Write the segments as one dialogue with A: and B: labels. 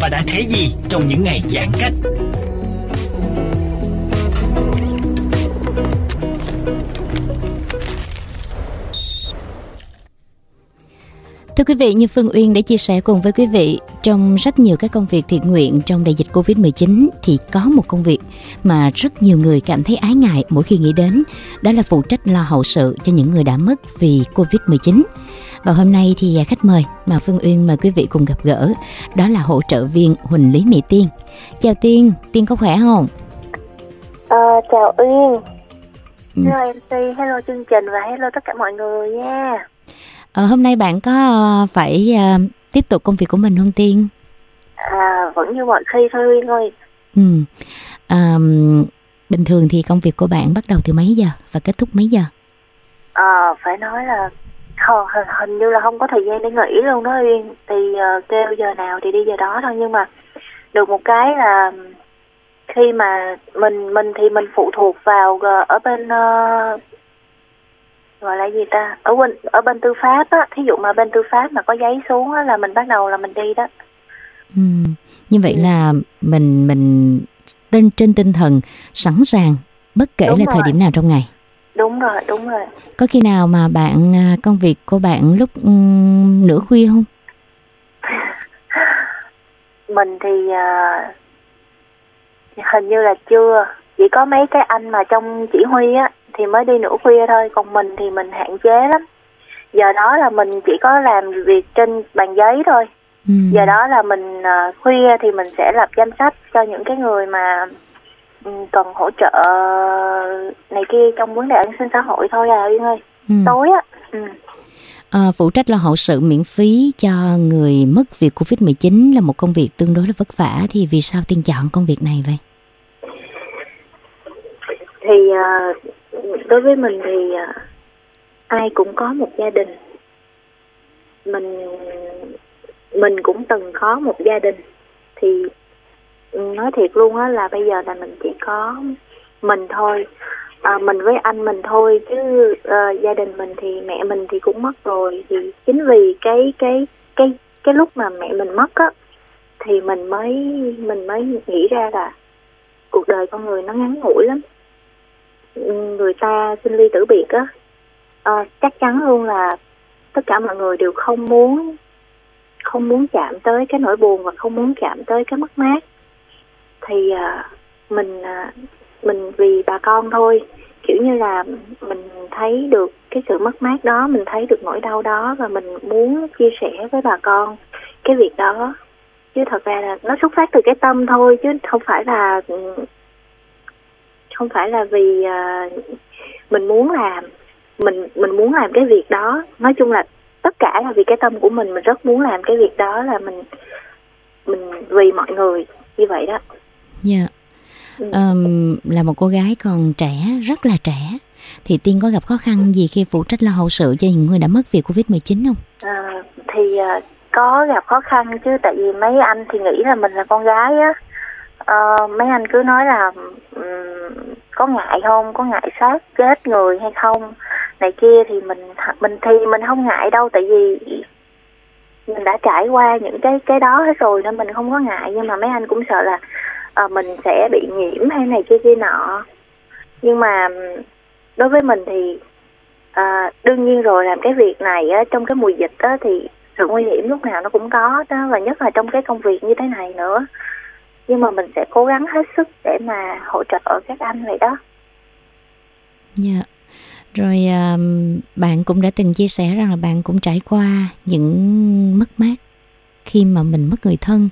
A: Và đã thấy gì trong những ngày giãn cách?
B: Thưa quý vị, như Phương Uyên đã chia sẻ cùng với quý vị, trong rất nhiều các công việc thiện nguyện trong đại dịch Covid-19 thì có một công việc mà rất nhiều người cảm thấy ái ngại mỗi khi nghĩ đến, đó là phụ trách lo hậu sự cho những người đã mất vì Covid-19. Và hôm nay thì khách mời mà Phương Uyên mời quý vị cùng gặp gỡ, đó là hỗ trợ viên Huỳnh Lý Mỹ Tiên. Chào Tiên, Tiên có khỏe không?
C: Ờ, chào Uyên
B: Ừ.
C: Hello MC, hello chương trình và hello tất cả mọi người nha
B: Ờ, hôm nay bạn có ờ, phải ờ, tiếp tục công việc của mình không Tiên?
C: À, vẫn như mọi khi thôi Uyên ơi
B: Ừ. À, bình thường thì công việc của bạn bắt đầu từ mấy giờ và kết thúc mấy giờ?
C: Ờ, phải nói là hình, hình như là không có thời gian để nghỉ luôn đó Uyên Thì ờ, kêu giờ nào thì đi giờ đó thôi Nhưng mà được một cái là khi mà mình mình thì mình phụ thuộc vào ở bên ờ, gọi là gì ta ở bên ở bên tư pháp á thí dụ mà bên tư pháp mà có giấy xuống á là mình bắt đầu là mình đi đó
B: Ừ. Như vậy là mình mình trên trên tinh thần sẵn sàng bất kể
C: Đúng
B: là thời
C: rồi.
B: điểm nào trong ngày.
C: đúng rồi đúng rồi
B: Có khi nào mà bạn à, công việc của bạn lúc ừm, nửa khuya không?
C: mình thì à, hình như là chưa chỉ có mấy cái anh mà trong chỉ huy á thì mới đi nửa khuya thôi còn mình thì mình hạn chế lắm giờ đó là mình chỉ có làm việc trên bàn giấy thôi
B: Ừ.
C: giờ đó là mình à, khuya thì mình sẽ lập danh sách cho những cái người mà ừ, cần hỗ trợ này kia trong vấn đề an sinh xã hội thôi à Uyên ơi
B: Ừ.
C: tối á ừ.
B: À, phụ trách lo hậu sự miễn phí cho người mất vì Covid-19 là một công việc tương đối là vất vả thì vì sao Tiên chọn công việc này vậy?
C: thì à, đối với mình thì à, ai cũng có một gia đình. Mình mình cũng từng có một gia đình. Thì nói thiệt luôn á là bây giờ là mình chỉ có mình thôi. À, mình với anh mình thôi chứ à, gia đình mình thì mẹ mình thì cũng mất rồi. Thì chính vì cái cái cái cái lúc mà mẹ mình mất á thì mình mới mình mới nghĩ ra là cuộc đời con người nó ngắn ngủi lắm người ta sinh ly tử biệt á à, chắc chắn luôn là tất cả mọi người đều không muốn không muốn chạm tới cái nỗi buồn và không muốn chạm tới cái mất mát. Thì à, mình à, mình vì bà con thôi kiểu như là mình thấy được cái sự mất mát đó mình thấy được nỗi đau đó và mình muốn chia sẻ với bà con cái việc đó. Chứ thật ra là nó xuất phát từ cái tâm thôi chứ không phải là ừ, không phải là vì à, mình muốn làm mình mình muốn làm cái việc đó nói chung là tất cả là vì cái tâm của mình mình rất muốn làm cái việc đó là mình mình vì mọi người như vậy đó
B: Dạ.
C: Ừ.
B: Ờm, là một cô gái còn trẻ, rất là trẻ thì Tiên có gặp khó khăn gì khi phụ trách lo hậu sự cho những người đã mất vì Covid-19 không?
C: À, thì à, có gặp khó khăn chứ tại vì mấy anh thì nghĩ là mình là con gái á Ờ, mấy anh cứ nói là um, có ngại không? Có ngại sát chết người hay không? Này kia thì mình mình thì mình không ngại đâu tại vì mình đã trải qua những cái cái đó hết rồi nên mình không có ngại. Nhưng mà mấy anh cũng sợ là uh, mình sẽ bị nhiễm hay này kia kia nọ. Nhưng mà đối với mình thì uh, đương nhiên rồi làm cái việc này á, trong cái mùa dịch á, thì sự nguy hiểm lúc nào nó cũng có đó và nhất là trong cái công việc như thế này nữa nhưng mà mình sẽ cố gắng hết sức để mà hỗ trợ các anh vậy đó.
B: Dạ. Yeah. rồi uh, bạn cũng đã từng chia sẻ rằng là bạn cũng trải qua những mất mát khi mà mình mất người thân.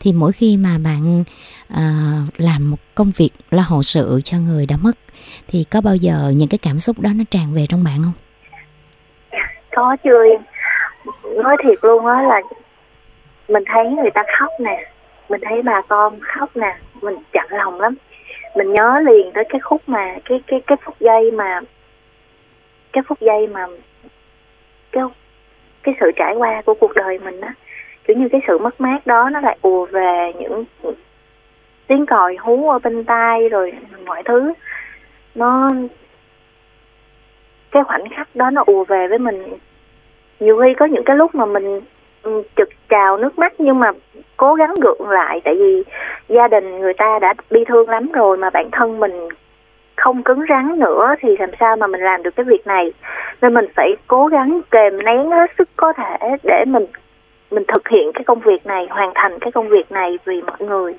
B: Thì mỗi khi mà bạn uh, làm một công việc lo hậu sự cho người đã mất thì có bao giờ những cái cảm xúc đó nó tràn về trong bạn không?
C: Có chưa nói thiệt luôn á là mình thấy người ta khóc nè mình thấy bà con khóc nè, mình chặn lòng lắm. Mình nhớ liền tới cái khúc mà, cái cái cái phút giây mà, cái phút giây mà cái cái sự trải qua của cuộc đời mình á. Kiểu như cái sự mất mát đó nó lại ùa về những tiếng còi hú ở bên tai rồi mọi thứ. Nó, cái khoảnh khắc đó nó ùa về với mình. Nhiều khi có những cái lúc mà mình Ừ, trực trào nước mắt nhưng mà cố gắng gượng lại tại vì gia đình người ta đã bi thương lắm rồi mà bản thân mình không cứng rắn nữa thì làm sao mà mình làm được cái việc này. Nên mình phải cố gắng kềm nén hết sức có thể để mình mình thực hiện cái công việc này hoàn thành cái công việc này vì mọi người.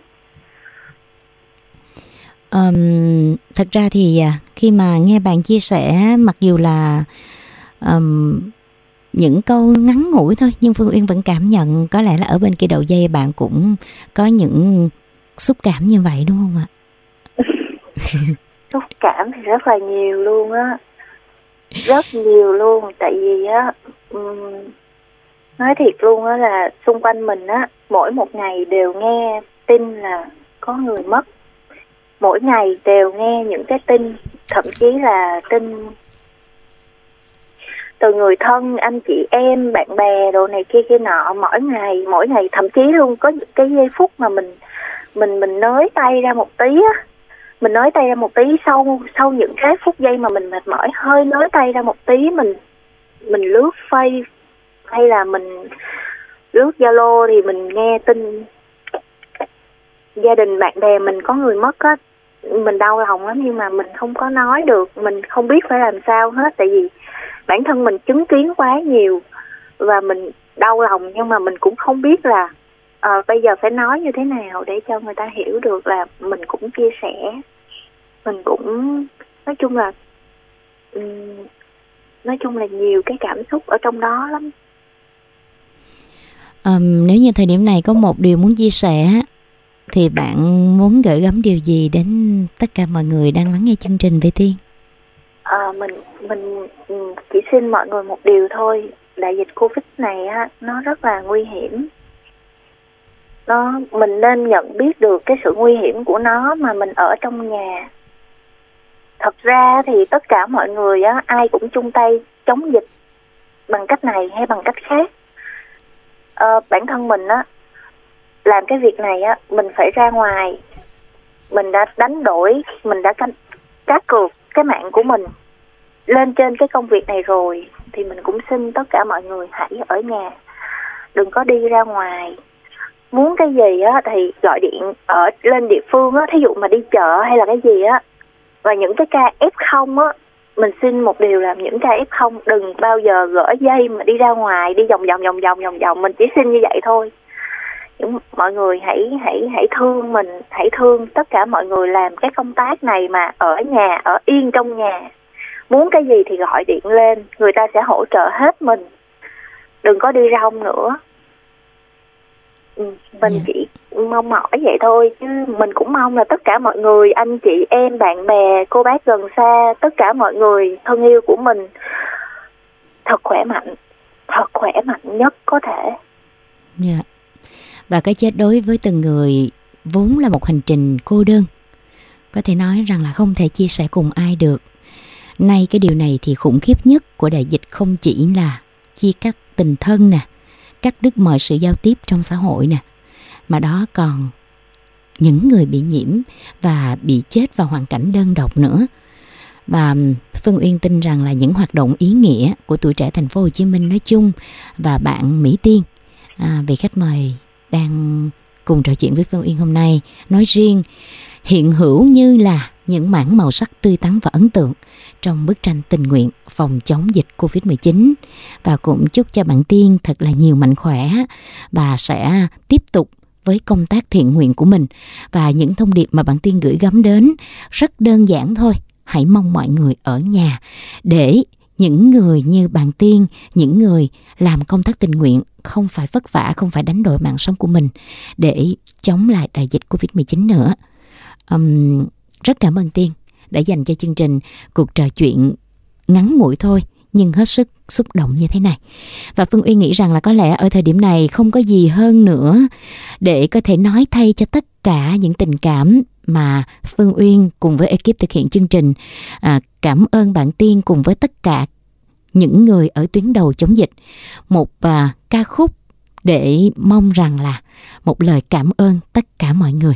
B: Um, thật ra thì à, khi mà nghe bạn chia sẻ mặc dù là um, những câu ngắn ngủi thôi nhưng Phương Uyên vẫn cảm nhận có lẽ là ở bên kia đầu dây bạn cũng có những xúc cảm như vậy đúng không ạ?
C: xúc cảm thì rất là nhiều luôn á rất nhiều luôn tại vì á um, nói thiệt luôn á là xung quanh mình á mỗi một ngày đều nghe tin là có người mất mỗi ngày đều nghe những cái tin thậm chí là tin từ người thân, anh chị em, bạn bè đồ này kia kia nọ, mỗi ngày mỗi ngày, thậm chí luôn có những cái giây phút mà mình mình mình nới tay ra một tí á. Mình nới tay ra một tí, sau sau những cái phút giây mà mình mệt mỏi, hơi nới tay ra một tí, mình mình lướt face, hay là mình lướt zalo thì mình nghe tin gia đình, bạn bè mình có người mất á. Mình đau lòng lắm, nhưng mà mình không có nói được, mình không biết phải làm sao hết, tại vì bản thân mình chứng kiến quá nhiều và mình đau lòng nhưng mà mình cũng không biết là uh, bây giờ phải nói như thế nào để cho người ta hiểu được là mình cũng chia sẻ. Mình cũng nói chung là um, nói chung là nhiều cái cảm xúc ở trong đó lắm.
B: Um, nếu như thời điểm này có một điều muốn chia sẻ thì bạn muốn gửi gắm điều gì đến tất cả mọi người đang lắng nghe chương trình về tiên?
C: À, mình mình ừ, chỉ xin mọi người một điều thôi. Đại dịch covid này á nó rất là nguy hiểm. Nó mình nên nhận biết được cái sự nguy hiểm của nó mà mình ở trong nhà. Thật ra thì tất cả mọi người á ai cũng chung tay chống dịch bằng cách này hay bằng cách khác. À, bản thân mình á làm cái việc này á mình phải ra ngoài. Mình đã đánh đổi mình đã canh cá cược cái mạng của mình lên trên cái công việc này rồi, thì mình cũng xin tất cả mọi người hãy ở nhà, đừng có đi ra ngoài. Muốn cái gì á thì gọi điện ở lên địa phương á, thí dụ mà đi chợ hay là cái gì á. Và những cái ca f không á, mình xin một điều là những ca f không đừng bao giờ gỡ dây mà đi ra ngoài, đi vòng vòng vòng vòng vòng vòng, mình chỉ xin như vậy thôi. Những mọi người hãy hãy hãy thương mình, hãy thương tất cả mọi người làm cái công tác này mà ở nhà, ở yên trong nhà muốn cái gì thì gọi điện lên người ta sẽ hỗ trợ hết mình đừng có đi rong nữa ừ, mình yeah. Dạ. chỉ mong mỏi vậy thôi chứ mình cũng mong là tất cả mọi người anh chị em bạn bè cô bác gần xa tất cả mọi người thân yêu của mình thật khỏe mạnh thật khỏe mạnh nhất có thể
B: dạ yeah. và cái chết đối với từng người vốn là một hành trình cô đơn có thể nói rằng là không thể chia sẻ cùng ai được nay cái điều này thì khủng khiếp nhất của đại dịch không chỉ là chia cắt tình thân nè cắt đứt mọi sự giao tiếp trong xã hội nè mà đó còn những người bị nhiễm và bị chết vào hoàn cảnh đơn độc nữa. Và Phương Uyên tin rằng là những hoạt động ý nghĩa của tuổi trẻ thành phố Hồ Chí Minh nói chung và bạn Mỹ Tiên à, vị khách mời đang cùng trò chuyện với Phương Uyên hôm nay nói riêng hiện hữu như là những mảng màu sắc tươi tắn và ấn tượng trong bức tranh tình nguyện phòng chống dịch Covid-19 và cũng chúc cho bạn Tiên thật là nhiều mạnh khỏe và sẽ tiếp tục với công tác thiện nguyện của mình và những thông điệp mà bạn Tiên gửi gắm đến rất đơn giản thôi. Hãy mong mọi người ở nhà để những người như bạn Tiên, những người làm công tác tình nguyện không phải vất vả, không phải đánh đổi mạng sống của mình để chống lại đại dịch Covid-19 nữa. Um, rất cảm ơn Tiên đã dành cho chương trình cuộc trò chuyện ngắn mũi thôi nhưng hết sức xúc động như thế này. Và Phương Uyên nghĩ rằng là có lẽ ở thời điểm này không có gì hơn nữa để có thể nói thay cho tất cả những tình cảm mà Phương Uyên cùng với ekip thực hiện chương trình à, cảm ơn bạn Tiên cùng với tất cả những người ở tuyến đầu chống dịch một à, ca khúc để mong rằng là một lời cảm ơn tất cả mọi người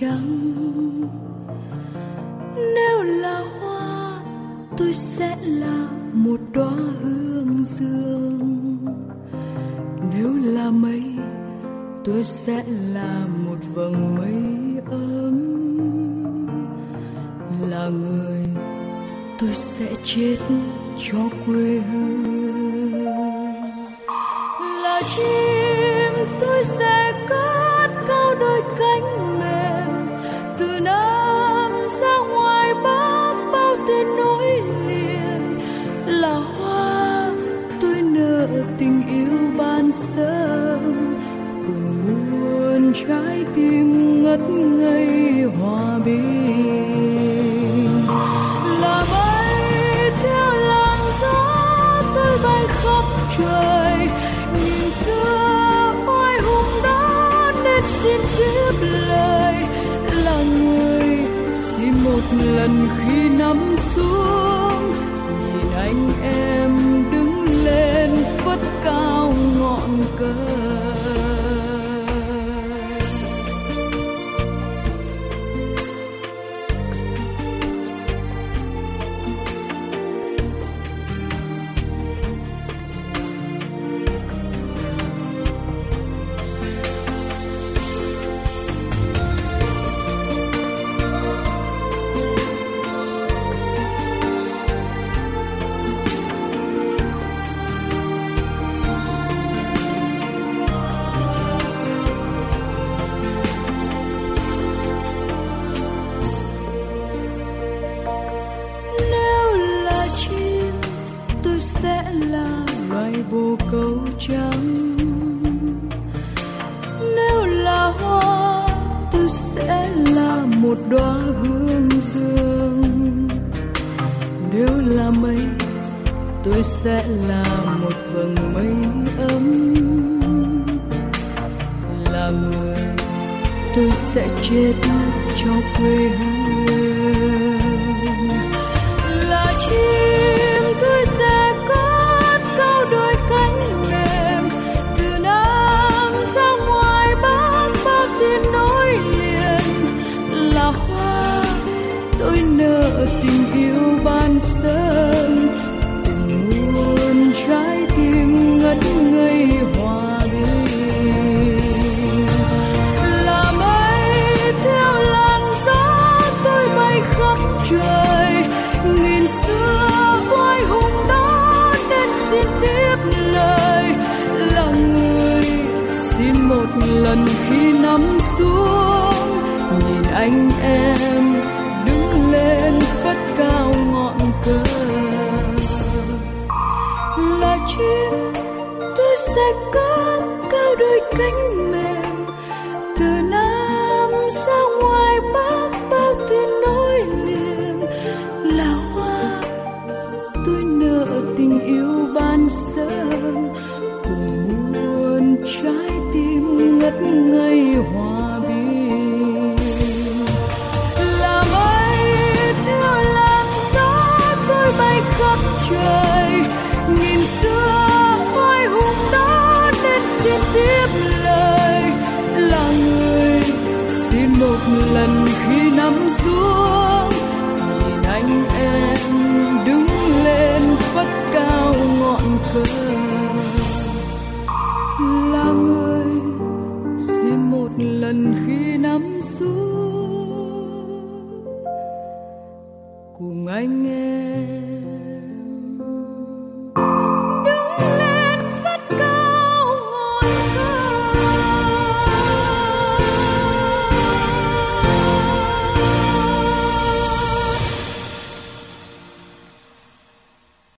D: trắng. Nếu là hoa, tôi sẽ là một đóa hương dương. Nếu là mây, tôi sẽ là một vầng mây ấm. Là người, tôi sẽ chết cho quê hương. Là chim trời. Nhìn xưa oai hùng đó nên xin tiếp lời. Là người xin một lần khi nắm xuống. Nhìn anh em đứng lên phất cao ngọn cờ. sẽ là loài bồ câu trắng. Nếu là hoa, tôi sẽ là một đóa hương dương. Nếu là mây, tôi sẽ là một vầng mây ấm. Là người tôi sẽ chết cho quê hương. Lần khi nắm xuống, nhìn anh em đứng lên phất cao ngọn cờ. Là chuyện